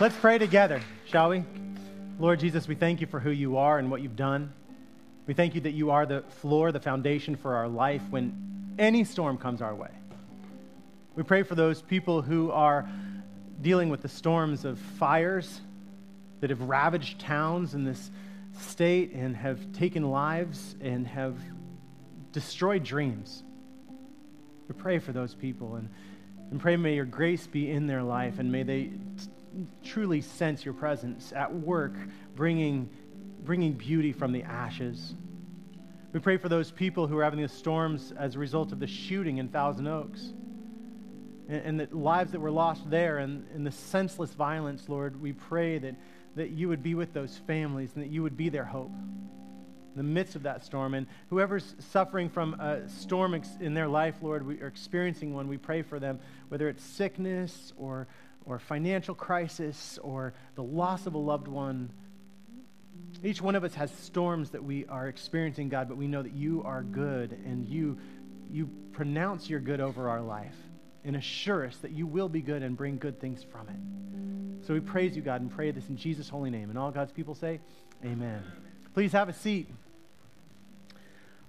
Let's pray together, shall we? Lord Jesus, we thank you for who you are and what you've done. We thank you that you are the floor, the foundation for our life when any storm comes our way. We pray for those people who are dealing with the storms of fires that have ravaged towns in this state and have taken lives and have destroyed dreams. We pray for those people and, and pray may your grace be in their life and may they truly sense your presence at work, bringing, bringing beauty from the ashes. We pray for those people who are having the storms as a result of the shooting in Thousand Oaks and, and the lives that were lost there and, and the senseless violence, Lord. We pray that, that you would be with those families and that you would be their hope in the midst of that storm. And whoever's suffering from a storm ex- in their life, Lord, we are experiencing one, we pray for them, whether it's sickness or, or financial crisis or the loss of a loved one. Each one of us has storms that we are experiencing, God, but we know that you are good and you, you pronounce your good over our life and assure us that you will be good and bring good things from it. So we praise you, God, and pray this in Jesus' holy name. And all God's people say, Amen. Please have a seat.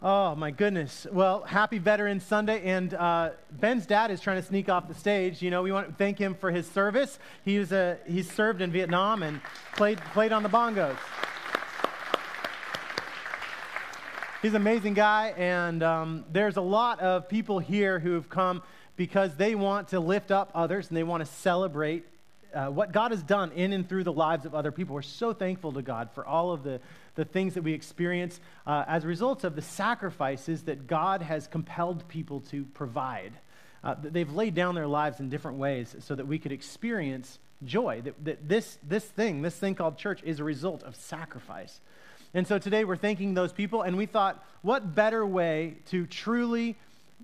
Oh, my goodness. Well, happy Veterans Sunday. And uh, Ben's dad is trying to sneak off the stage. You know, we want to thank him for his service. He was a, he's served in Vietnam and played, played on the bongos. He's an amazing guy. And um, there's a lot of people here who have come because they want to lift up others and they want to celebrate uh, what God has done in and through the lives of other people. We're so thankful to God for all of the, the things that we experience uh, as a result of the sacrifices that God has compelled people to provide. Uh, they've laid down their lives in different ways so that we could experience joy. That, that this, this thing, this thing called church, is a result of sacrifice. And so today we're thanking those people, and we thought, what better way to truly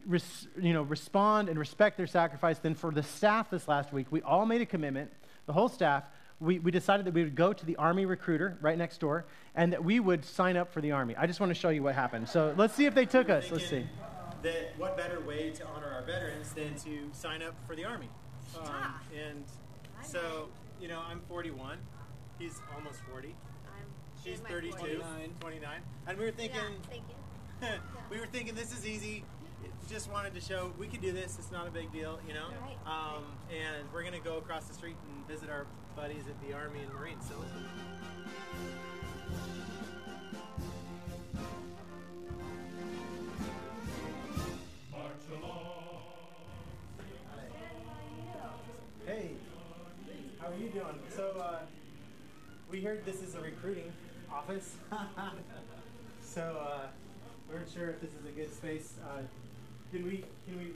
res, you know, respond and respect their sacrifice than for the staff this last week? We all made a commitment, the whole staff. We, we decided that we would go to the Army recruiter right next door and that we would sign up for the Army. I just want to show you what happened. So let's see if they took us. Let's see. That what better way to honor our veterans than to sign up for the Army? Um, and so, you know, I'm 41. He's almost 40. She's 32, 29. 29. And we were thinking, Yeah, we were thinking this is easy. Just wanted to show we could do this. It's not a big deal, you know. Right. Um, and we're gonna go across the street and visit our buddies at the Army and Marine So let's Hey, how are you doing? So, uh, we heard this is a recruiting office. so, uh, we weren't sure if this is a good space. Uh, can we, can we,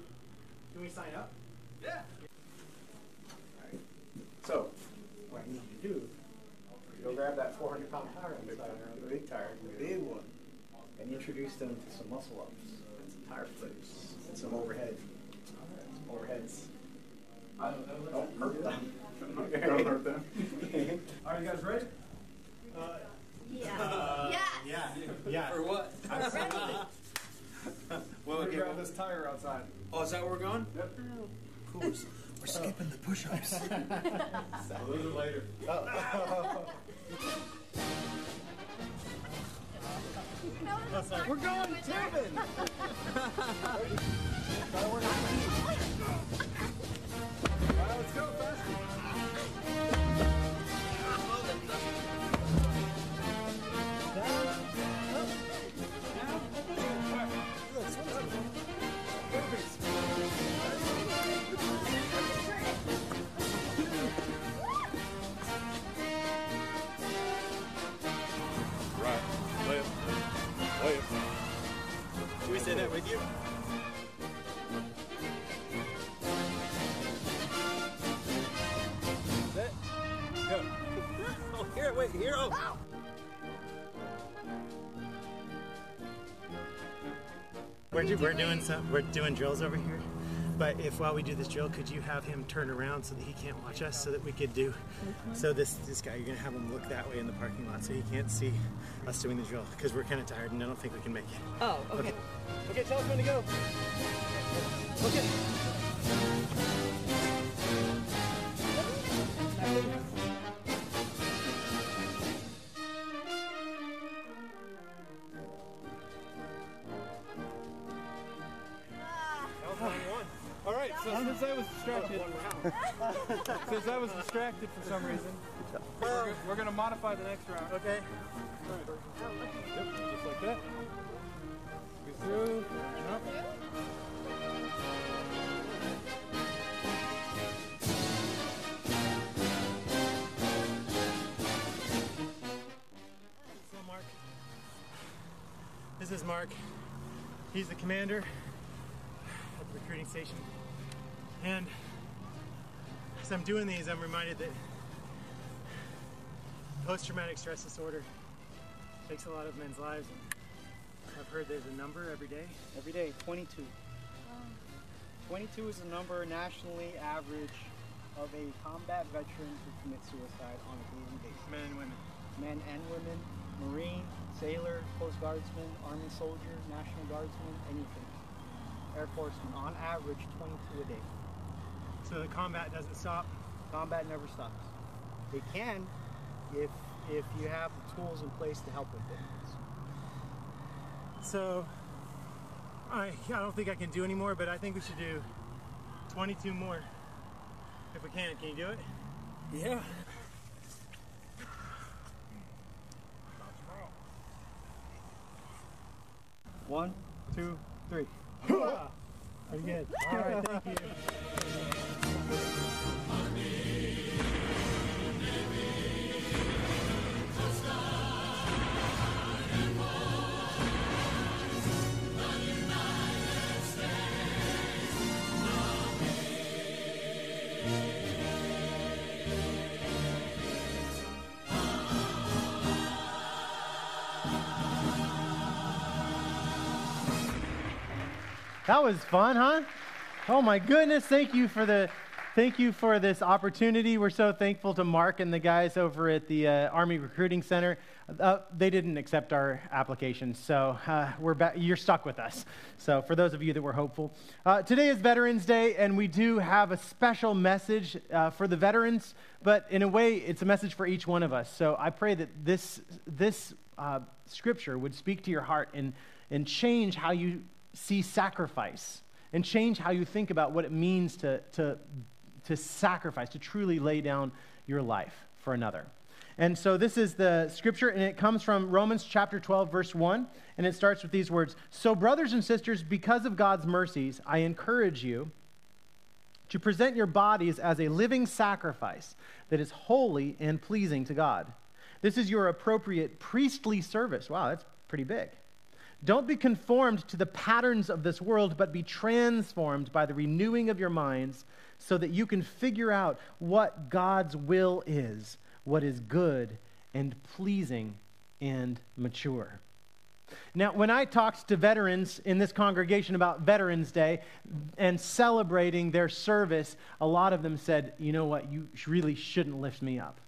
can we sign up? Yeah. Alright. So, what you need to do, go grab that 400 pound tire on the side, the big tire, the big one, and introduce them to some muscle ups, and some tire flips, and some overhead, some overheads. I don't know. Don't hurt them. Don't hurt them. Are you guys ready? Uh, Yeah. yes. yeah, yeah. For what? We're ready. Well, We're okay. gonna grab this tire outside. Oh, is that where we're going? Yep. Cool. We're, we're skipping the push-ups. those are later. We're going tubing. let's go faster. With you? Go. Oh, here, wait, here. Oh. We're, do, we're doing some we're doing drills over here, but if while we do this drill, could you have him turn around so that he can't watch us, so that we could do. So this this guy, you're gonna have him look that way in the parking lot, so he can't see us doing the drill, because we're kind of tired and I don't think we can make it. Oh, okay. Okay, tell us when to go. Okay. Distracted. Since I was distracted for some reason. We're, we're gonna modify the next round. Okay. Yep, just like that. Go through, jump. So, Mark. This is Mark. He's the commander at the recruiting station. And as I'm doing these, I'm reminded that post traumatic stress disorder takes a lot of men's lives. I've heard there's a number every day. Every day, 22. 22 is the number nationally average of a combat veteran who commits suicide on a daily basis. Men and women. Men and women, Marine, sailor, Coast Guardsman, Army soldier, National Guardsman, anything. Air Forceman, on average, 22 a day. So the combat doesn't stop. Combat never stops. It can if if you have the tools in place to help with it. So I, I don't think I can do anymore, but I think we should do 22 more if we can. Can you do it? Yeah. One, two, three. Pretty good. All right, thank you. That was fun, huh? Oh my goodness! Thank you for the, thank you for this opportunity. We're so thankful to Mark and the guys over at the uh, Army Recruiting Center. Uh, they didn't accept our application, so uh, we're back. You're stuck with us. So for those of you that were hopeful, uh, today is Veterans Day, and we do have a special message uh, for the veterans. But in a way, it's a message for each one of us. So I pray that this this uh, scripture would speak to your heart and and change how you see sacrifice and change how you think about what it means to, to, to sacrifice, to truly lay down your life for another. And so this is the scripture, and it comes from Romans chapter 12, verse 1, and it starts with these words So, brothers and sisters, because of God's mercies, I encourage you to present your bodies as a living sacrifice that is holy and pleasing to God. This is your appropriate priestly service. Wow, that's pretty big. Don't be conformed to the patterns of this world, but be transformed by the renewing of your minds so that you can figure out what God's will is, what is good and pleasing and mature. Now, when I talked to veterans in this congregation about Veterans Day and celebrating their service, a lot of them said, you know what, you really shouldn't lift me up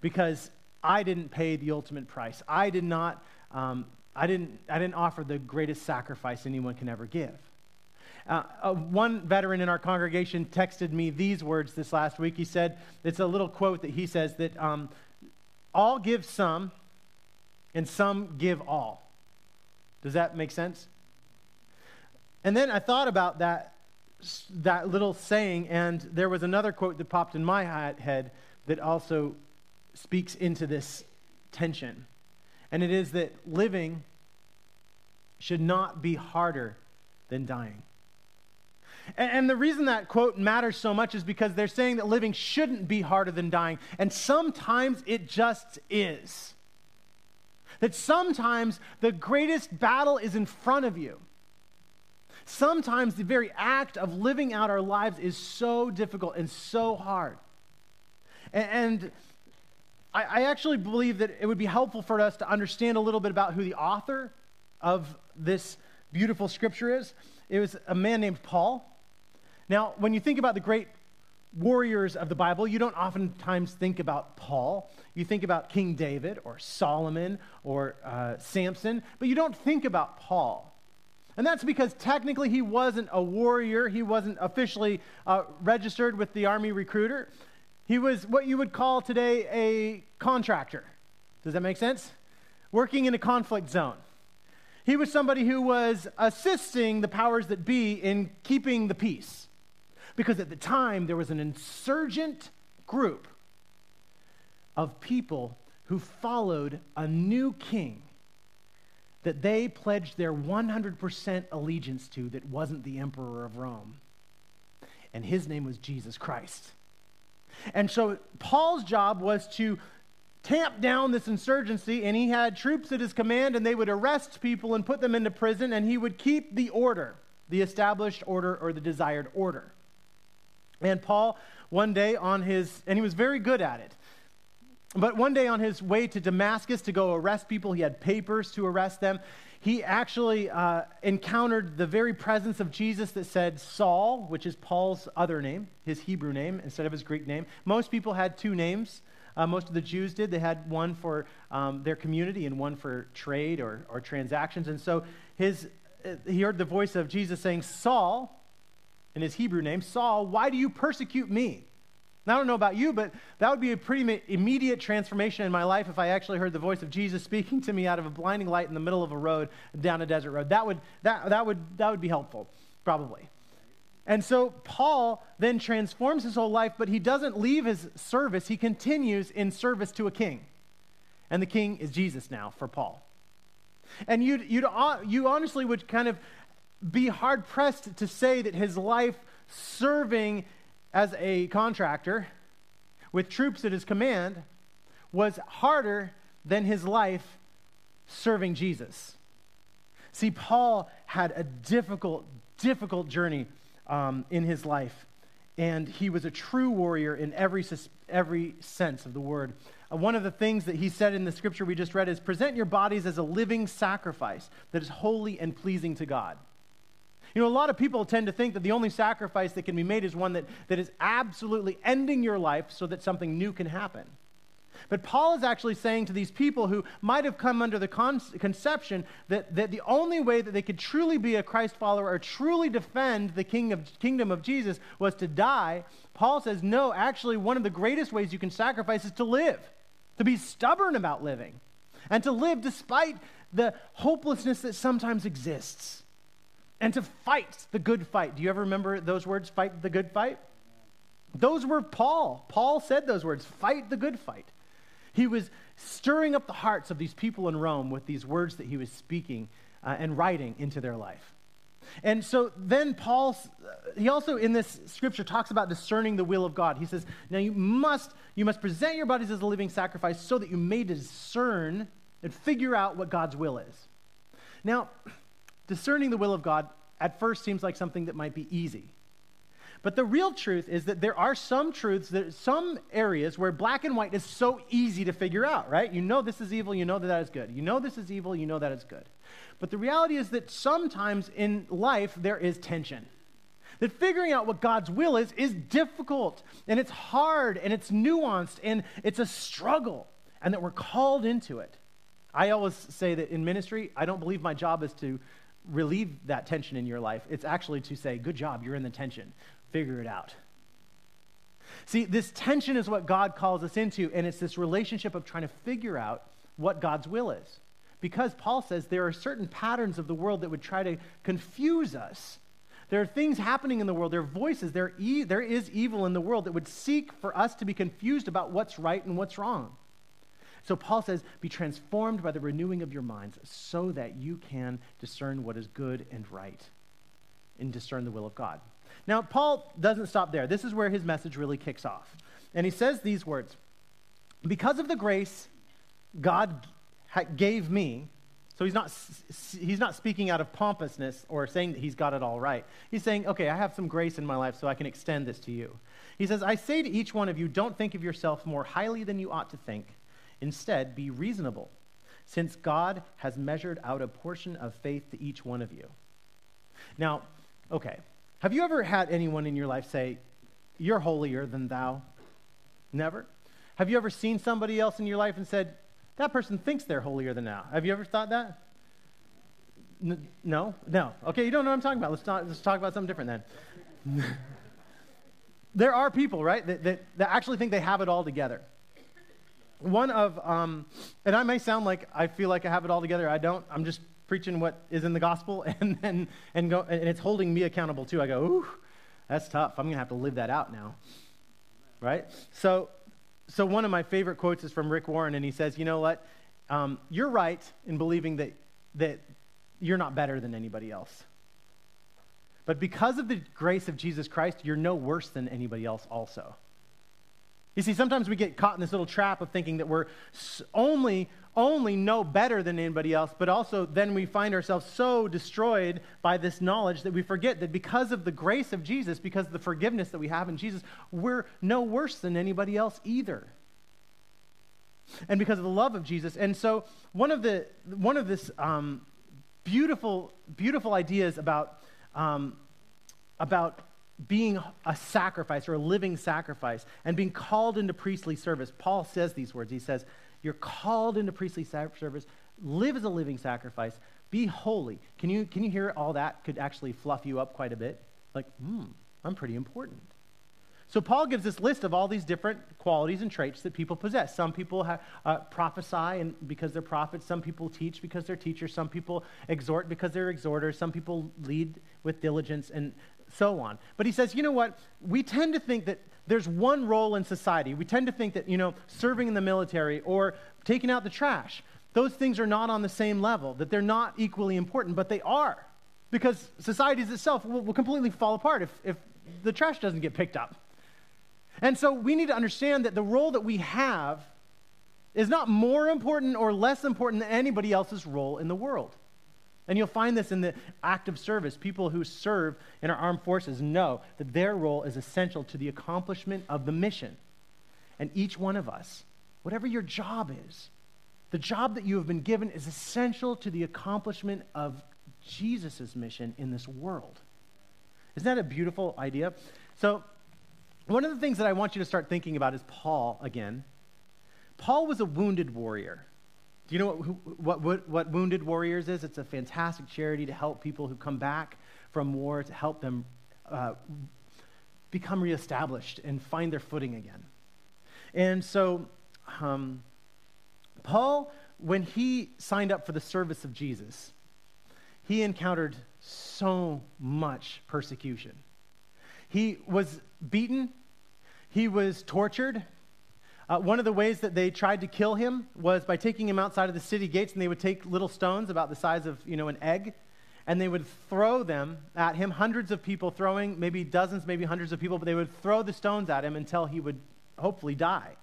because I didn't pay the ultimate price. I did not. Um, I didn't, I didn't offer the greatest sacrifice anyone can ever give. Uh, uh, one veteran in our congregation texted me these words this last week. He said, it's a little quote that he says that um, all give some and some give all. Does that make sense? And then I thought about that, that little saying, and there was another quote that popped in my head that also speaks into this tension. And it is that living should not be harder than dying. And, and, the reason that quote matters so much is because they're saying that living shouldn't be harder than dying. And sometimes it just is. That sometimes the greatest battle is in front of you. Sometimes the very act of living out our lives is so difficult and so hard. And, and I, I actually believe that it would be helpful for us to understand a little bit about who the author of this beautiful scripture is. It was a man named Paul. Now, when you think about the great warriors of the Bible, you don't oftentimes think about Paul. You think about King David or Solomon or uh, Samson, but you don't think about Paul. And that's because technically he wasn't a warrior, he wasn't officially uh, registered with the army recruiter. He was what you would call today a contractor. Does that make sense? Working in a conflict zone. He was somebody who was assisting the powers that be in keeping the peace. Because at the time, there was an insurgent group of people who followed a new king that they pledged their 100% allegiance to that wasn't the emperor of Rome. And his name was Jesus Christ. And so Paul's job was to tamp down this insurgency, and he had troops at his command, and they would arrest people and put them into prison, and he would keep the order, the established order or the desired order. And Paul, one day on his, and he was very good at it. But one day on his way to Damascus to go arrest people, he had papers to arrest them. He actually uh, encountered the very presence of Jesus that said Saul, which is Paul's other name, his Hebrew name, instead of his Greek name. Most people had two names. Uh, most of the Jews did. They had one for um, their community and one for trade or, or transactions. And so his, uh, he heard the voice of Jesus saying, Saul, in his Hebrew name, Saul, why do you persecute me? Now, I don't know about you, but that would be a pretty immediate transformation in my life if I actually heard the voice of Jesus speaking to me out of a blinding light in the middle of a road down a desert road. That would, that, that would, that would be helpful, probably. And so Paul then transforms his whole life, but he doesn't leave his service. He continues in service to a king. And the king is Jesus now for Paul. And you'd, you'd, uh, you honestly would kind of be hard pressed to say that his life serving as a contractor with troops at his command was harder than his life serving Jesus. See, Paul had a difficult, difficult journey um, in his life, and he was a true warrior in every, every sense of the word. Uh, one of the things that he said in the scripture we just read is present your bodies as a living sacrifice that is holy and pleasing to God. You know, a lot of people tend to think that the only sacrifice that can be made is one that, that is absolutely ending your life so that something new can happen. But Paul is actually saying to these people who might have come under the con- conception that, that the only way that they could truly be a Christ follower or truly defend the king of, kingdom of Jesus was to die. Paul says, no, actually, one of the greatest ways you can sacrifice is to live, to be stubborn about living, and to live despite the hopelessness that sometimes exists and to fight the good fight. Do you ever remember those words, fight the good fight? Those were Paul. Paul said those words, fight the good fight. He was stirring up the hearts of these people in Rome with these words that he was speaking uh, and writing into their life. And so then Paul, he also in this scripture talks about discerning the will of God. He says, now you must, you must present your bodies as a living sacrifice so that you may discern and figure out what God's will is. Now, discerning the will of God at first seems like something that might be easy. But the real truth is that there are some truths, that, some areas where black and white is so easy to figure out, right? You know this is evil, you know that that is good. You know this is evil, you know that is good. But the reality is that sometimes in life there is tension. That figuring out what God's will is is difficult, and it's hard, and it's nuanced, and it's a struggle, and that we're called into it. I always say that in ministry, I don't believe my job is to relieve that tension in your life. It's actually to say, Good job, you're in the tension. Figure it out. See, this tension is what God calls us into, and it's this relationship of trying to figure out what God's will is. Because Paul says there are certain patterns of the world that would try to confuse us. There are things happening in the world, there are voices, there, e- there is evil in the world that would seek for us to be confused about what's right and what's wrong. So Paul says, Be transformed by the renewing of your minds so that you can discern what is good and right and discern the will of God. Now, Paul doesn't stop there. This is where his message really kicks off. And he says these words Because of the grace God gave me, so he's not, he's not speaking out of pompousness or saying that he's got it all right. He's saying, okay, I have some grace in my life, so I can extend this to you. He says, I say to each one of you, don't think of yourself more highly than you ought to think Instead, be reasonable, since God has measured out a portion of faith to each one of you. Now, okay, have you ever had anyone in your life say, You're holier than thou? Never? Have you ever seen somebody else in your life and said, That person thinks they're holier than thou? Have you ever thought that? N- no? No. Okay, you don't know what I'm talking about. Let's, not, let's talk about something different then. there are people, right, that, that, that actually think they have it all together one of, um, and I may sound like I feel like I have it all together. I don't. I'm just preaching what is in the gospel, and and and go, and it's holding me accountable too. I go, ooh, That's tough. I'm to have to live that out now. Right? So, so one of my favorite quotes is from Rick Warren, and he says, You know what? Um, you're right in believing that, that you're not better than anybody else. But because of the grace of Jesus Christ, you're no worse than anybody else, also. You see, sometimes we get caught in this little trap of thinking that we're only, only know better than anybody else, but also then we find ourselves so destroyed by this knowledge that we forget that because of the grace of Jesus, because of the forgiveness that we have in Jesus, we're no worse than anybody else either. And because of the love of Jesus. And so one of the one of this um, beautiful, beautiful ideas about um, about being a sacrifice or a living sacrifice and being called into priestly service. Paul says these words. He says, You're called into priestly service, live as a living sacrifice, be holy. Can you, can you hear all that could actually fluff you up quite a bit? Like, hmm, I'm pretty important. So Paul gives this list of all these different qualities and traits that people possess. Some people have, uh, prophesy and because they're prophets. Some people teach because they're teachers. Some people exhort because they're exhorters. Some people lead with diligence. And so on. But he says, you know what? We tend to think that there's one role in society. We tend to think that, you know, serving in the military or taking out the trash, those things are not on the same level, that they're not equally important, but they are. Because societies itself will, will completely fall apart if, if the trash doesn't get picked up. And so we need to understand that the role that we have is not more important or less important than anybody else's role in the world. And you'll find this in the active service. People who serve in our armed forces know that their role is essential to the accomplishment of the mission. And each one of us, whatever your job is, the job that you have been given is essential to the accomplishment of Jesus' mission in this world. Isn't that a beautiful idea? So, one of the things that I want you to start thinking about is Paul again. Paul was a wounded warrior. Do you know what, what, what, what, Wounded Warriors is? It's a fantastic charity to help people who come back from war, to help them uh, become reestablished and find their footing again. And so, um, Paul, when he signed up for the service of Jesus, he encountered so much persecution. He was beaten, he was tortured, uh, one of the ways that they tried to kill him was by taking him outside of the city gates, and they would take little stones about the size of you know an egg, and they would throw them at him. Hundreds of people throwing, maybe dozens, maybe hundreds of people, but they would throw the stones at him until he would hopefully die.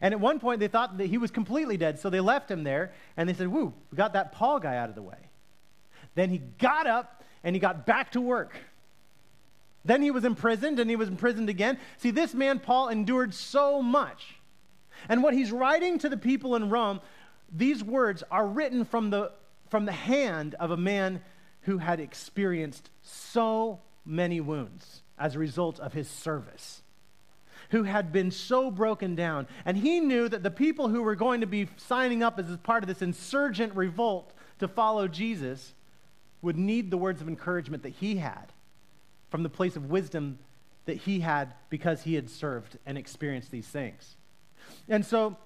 And at one point, they thought that he was completely dead, so they left him there, and they said, "Woo, we got that Paul guy out of the way." Then he got up and he got back to work. Then he was imprisoned and he was imprisoned again. See, this man, Paul, endured so much. And what he's writing to the people in Rome, these words are written from the, from the hand of a man who had experienced so many wounds as a result of his service, who had been so broken down. And he knew that the people who were going to be signing up as part of this insurgent revolt to follow Jesus would need the words of encouragement that he had from the place of wisdom that he had because he had served and experienced these things. And so,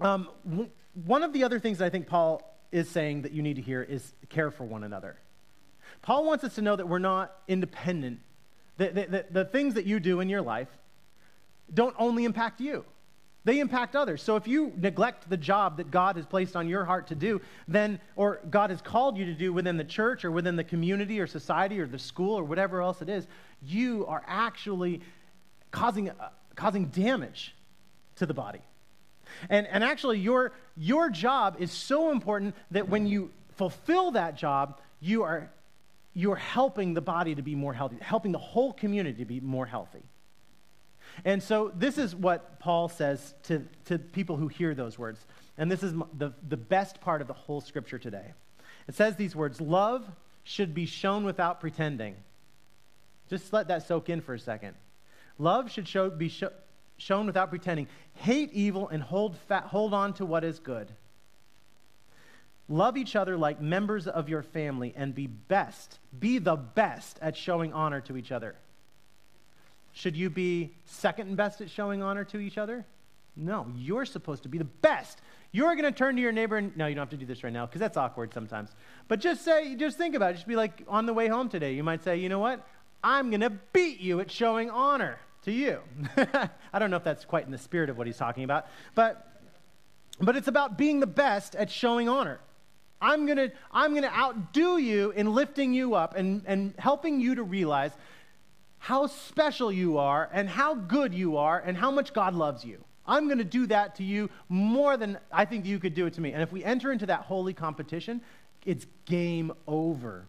um, w- one of the other things I think Paul is saying that you need to hear is care for one another. Paul wants us to know that we're not independent, that the, the, the things that you do in your life don't only impact you they impact others. So if you neglect the job that God has placed on your heart to do, then, or God has called you to do within the church or within the community or society or the school or whatever else it is, you are actually causing, uh, causing damage to the body. And, and actually, your, your job is so important that when you fulfill that job, you are, you are helping the body to be more healthy, helping the whole community to be more healthy. And so this is what Paul says to, to people who hear those words. And this is the, the best part of the whole scripture today. It says these words Love should be shown without pretending. Just let that soak in for a second. Love should show, be show, shown without pretending. Hate evil and hold, hold on to what is good. Love each other like members of your family and be best, be the best at showing honor to each other. Should you be second best at showing honor to each other? No, you're supposed to be the best. You're going to turn to your neighbor and, no, you don't have to do this right now because that's awkward sometimes. But just say, just think about it. Just be like on the way home today. You might say, you know what? I'm going to beat you at showing honor to you. I don't know if that's quite in the spirit of what he's talking about, but, but it's about being the best at showing honor. I'm going to I'm going to outdo you in lifting you up and, and helping you to realize how special you are and how good you are and how much God loves you. I'm going to do that to you more than I think you could do it to me. And if we enter into that holy competition, it's game over.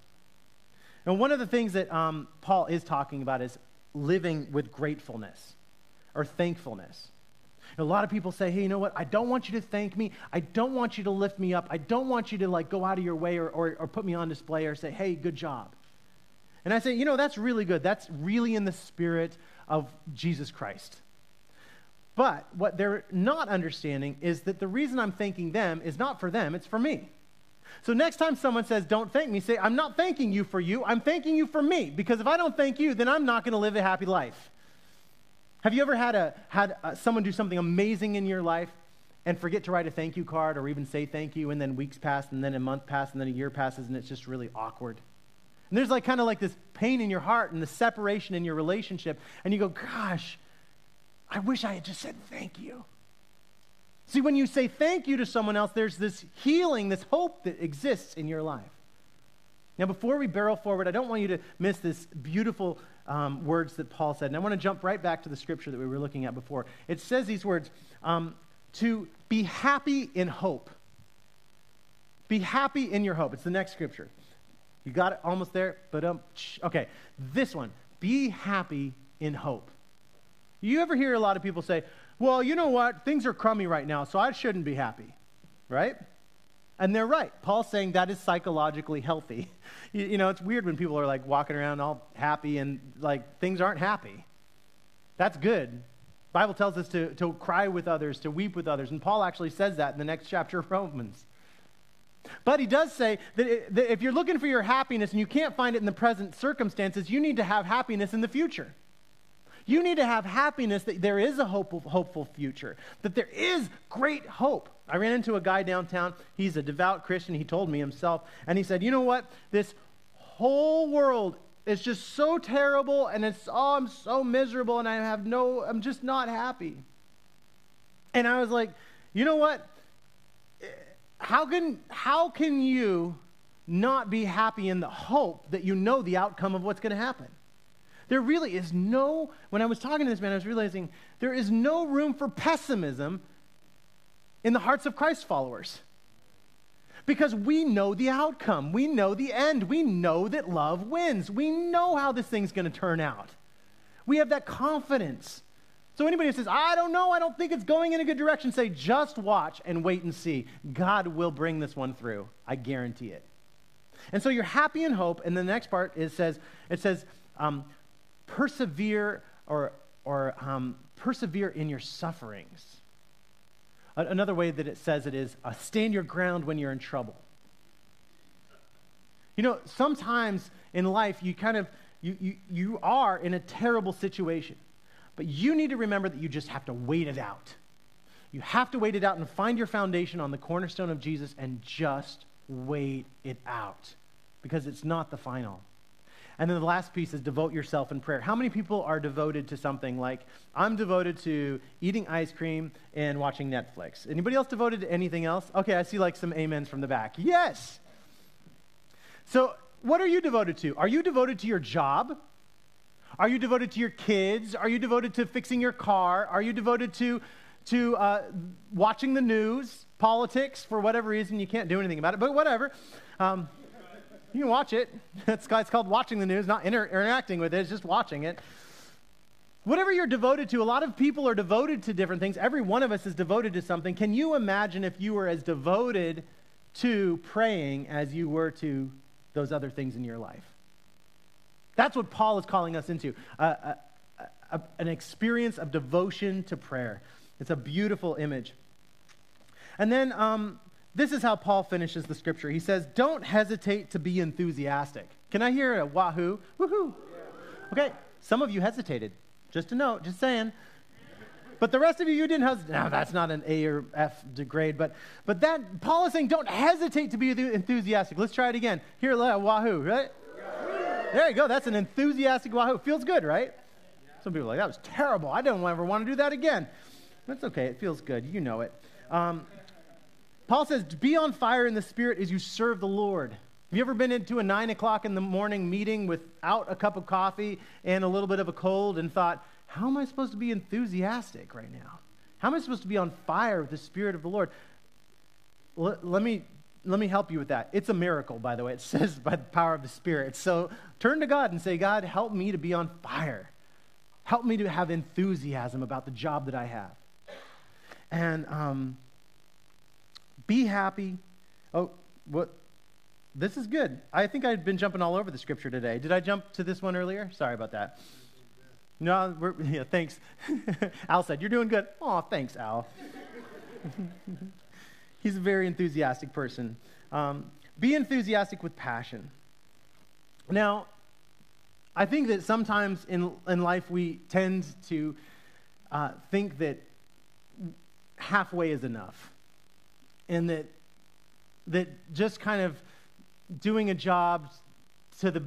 And one of the things that um, Paul is talking about is living with gratefulness or thankfulness. A lot of people say, hey, you know what? I don't want you to thank me. I don't want you to lift me up. I don't want you to like go out of your way or, or, or put me on display or say, hey, good job. And I say, you know, that's really good. That's really in the spirit of Jesus Christ. But what they're not understanding is that the reason I'm thanking them is not for them, it's for me. So next time someone says, don't thank me, say, I'm not thanking you for you, I'm thanking you for me. Because if I don't thank you, then I'm not going to live a happy life. Have you ever had, a, had a, someone do something amazing in your life and forget to write a thank you card or even say thank you, and then weeks pass, and then a month passes, and then a year passes, and it's just really awkward? And there's like kind of like this pain in your heart and the separation in your relationship, and you go, gosh, I wish I had just said thank you. See, when you say thank you to someone else, there's this healing, this hope that exists in your life. Now, before we barrel forward, I don't want you to miss this beautiful um, words that Paul said. And I want to jump right back to the scripture that we were looking at before. It says these words um, to be happy in hope. Be happy in your hope. It's the next scripture. You got it almost there? But um, okay, this one. Be happy in hope. You ever hear a lot of people say, well, you know what? Things are crummy right now, so I shouldn't be happy, right? And they're right. Paul's saying that is psychologically healthy. You, you, know, it's weird when people are like walking around all happy and like things aren't happy. That's good. Bible tells us to, to cry with others, to weep with others. And Paul actually says that in the next chapter of Romans. But he does say that, if you're looking for your happiness and you can't find it in the present circumstances, you need to have happiness in the future. You need to have happiness that there is a hopeful, hopeful future, that there is great hope. I ran into a guy downtown. He's a devout Christian. He told me himself. And he said, You know what? This whole world is just so terrible and it's oh I'm so miserable and I have no I'm just not happy. And I was like, you know what? How can how can you not be happy in the hope that you know the outcome of what's going to happen? There really is no, when I was talking to this man, I was realizing there is no room for pessimism in the hearts of Christ followers. Because we know the outcome, we know the end, we know that love wins, we know how this thing's going to turn out. We have that confidence. So, anybody who says, I don't know, I don't think it's going in a good direction, say, just watch and wait and see. God will bring this one through. I guarantee it. And so you're happy in hope. And the next part is says, it says, um, persevere or, or um, persevere in your sufferings. Another way that it says it is uh, stand your ground when you're in trouble. You know, sometimes in life you kind of you, you, you are in a terrible situation, but you need to remember that you just have to wait it out. You have to wait it out and find your foundation on the cornerstone of Jesus and just wait it out because it's not the final. And then the last piece is devote yourself in prayer. How many people are devoted to something like, I'm devoted to eating ice cream and watching Netflix? Anybody else devoted to anything else? Okay, I see like some amens from the back. Yes. So, what are you devoted to? Are you devoted to your job? Are you devoted to your kids? Are you devoted to fixing your car? Are you devoted to, to uh, watching the news, politics, for whatever reason? You can't do anything about it, but whatever. Um, you can watch it. It's, it's called watching the news, not inter- interacting with it, it's just watching it. Whatever you're devoted to, a lot of people are devoted to different things. Every one of us is devoted to something. Can you imagine if you were as devoted to praying as you were to those other things in your life? That's what Paul is calling us into uh, uh, uh, an experience of devotion to prayer. It's a beautiful image. And then um, this is how Paul finishes the scripture. He says, Don't hesitate to be enthusiastic. Can I hear a wahoo? Woohoo! Okay, some of you hesitated. Just a note, just saying. But the rest of you, you didn't hesitate. Now, that's not an A or F grade, but, but that, Paul is saying, don't hesitate to be enthusiastic. Let's try it again. Here, wahoo, right? There you go. That's an enthusiastic wahoo. Feels good, right? Some people are like, that was terrible. I don't ever want to do that again. That's okay. It feels good. You know it. Um, Paul says, be on fire in the spirit as you serve the Lord. Have you ever been into a nine o'clock in the morning meeting without a cup of coffee and a little bit of a cold and thought, how am I supposed to be enthusiastic right now? How am I supposed to be on fire with the Spirit of the Lord? Let, let me, let me help you with that. It's a miracle, by the way. It says by the power of the Spirit. So turn to God and say, God, help me to be on fire. Help me to have enthusiasm about the job that I have. And um, be happy. Oh, what? This is good. I think I've been jumping all over the scripture today. Did I jump to this one earlier? Sorry about that. No, yeah, thanks. Al said, You're doing good. Oh, thanks, Al. He's a very enthusiastic person. Um, be enthusiastic with passion. Now, I think that sometimes in, in life we tend to uh, think that halfway is enough. And that, that just kind of doing a job to the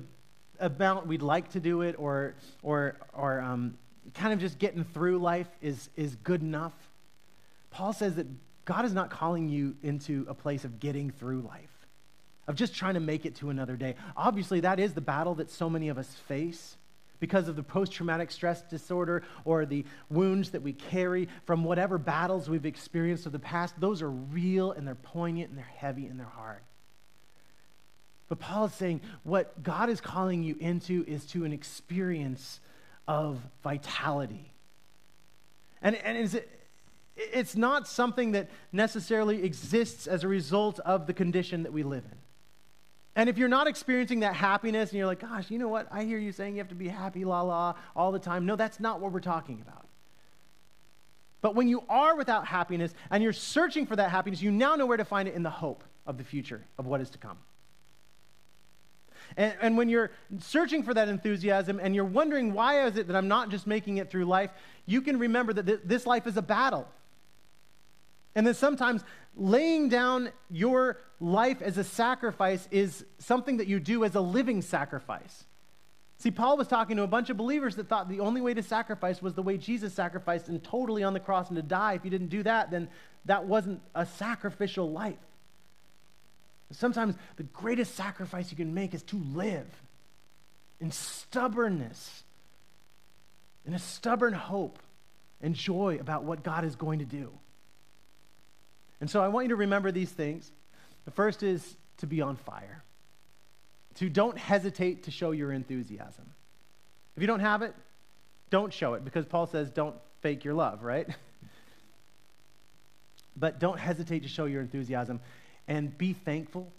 amount we'd like to do it or, or, or um, kind of just getting through life is, is good enough. Paul says that God is not calling you into a place of getting through life, of just trying to make it to another day. Obviously, that is the battle that so many of us face because of the post traumatic stress disorder or the wounds that we carry from whatever battles we've experienced of the past. Those are real and they're poignant and they're heavy and they're hard. But Paul is saying what God is calling you into is to an experience of vitality. And, and is it, it's not something that necessarily exists as a result of the condition that we live in. And if you're not experiencing that happiness and you're like, gosh, you know what? I hear you saying you have to be happy, la la, all the time. No, that's not what we're talking about. But when you are without happiness and you're searching for that happiness, you now know where to find it in the hope of the future, of what is to come. And, and when you're searching for that enthusiasm and you're wondering why is it that I'm not just making it through life, you can remember that th- this life is a battle. And then sometimes laying down your life as a sacrifice is something that you do as a living sacrifice. See, Paul was talking to a bunch of believers that thought the only way to sacrifice was the way Jesus sacrificed and totally on the cross and to die. If you didn't do that, then that wasn't a sacrificial life. Sometimes the greatest sacrifice you can make is to live in stubbornness, in a stubborn hope and joy about what God is going to do. And so I want you to remember these things. The first is to be on fire, to don't hesitate to show your enthusiasm. If you don't have it, don't show it because Paul says don't fake your love, right? but don't hesitate to show your enthusiasm and be thankful.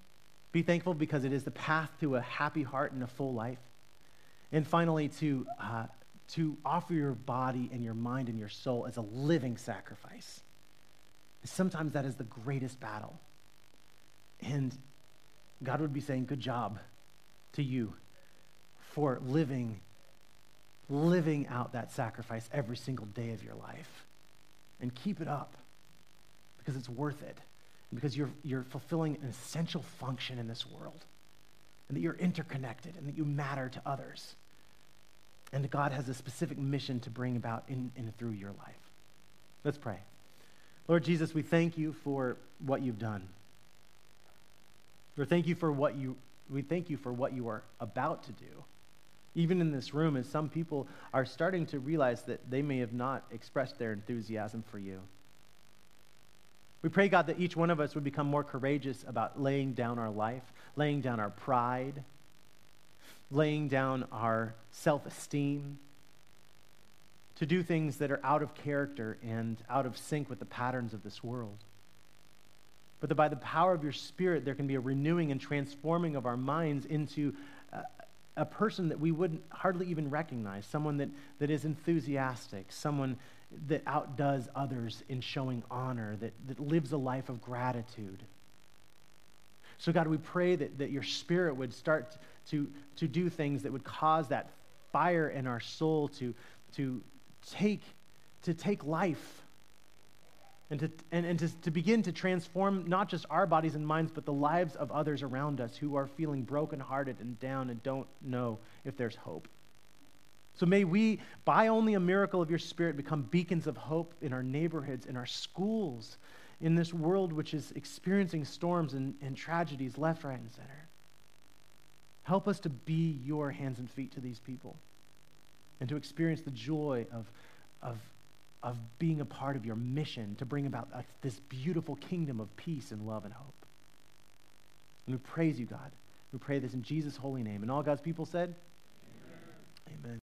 Be thankful because it is the path to a happy heart and a full life. And finally, to, uh, to offer your body and your mind and your soul as a living sacrifice. Sometimes that is the greatest battle. And God would be saying, Good job to you for living, living out that sacrifice every single day of your life. And keep it up because it's worth it because you're, you're fulfilling an essential function in this world, and that you're interconnected, and that you matter to others. And that God has a specific mission to bring about in, in through your life. Let's pray. Lord Jesus, we thank you for what you've done. Lord, thank you for what you we thank you for what you are about to do. Even in this room, as some people are starting to realize that they may have not expressed their enthusiasm for you. We pray, God, that each one of us would become more courageous about laying down our life, laying down our pride, laying down our self esteem, to do things that are out of character and out of sync with the patterns of this world. But that by the power of your Spirit, there can be a renewing and transforming of our minds into a, a person that we wouldn't hardly even recognize, someone that, that is enthusiastic, someone that outdoes others in showing honor, that, that lives a life of gratitude. So, God, we pray that, that your spirit would start to, to do things that would cause that fire in our soul to, to, take, to take life and, to, and, and to, to begin to transform not just our bodies and minds, but the lives of others around us who are feeling brokenhearted and down and don't know if there's hope. So may we, by only a miracle of your Spirit, become beacons of hope in our neighborhoods, in our schools, in this world which is experiencing storms and, and tragedies left, right, and center. Help us to be your hands and feet to these people and to experience the joy of, of, of being a part of your mission to bring about this beautiful kingdom of peace and love and hope. And we praise you, God. We pray this in Jesus' holy name. And all God's people said, Amen. Amen.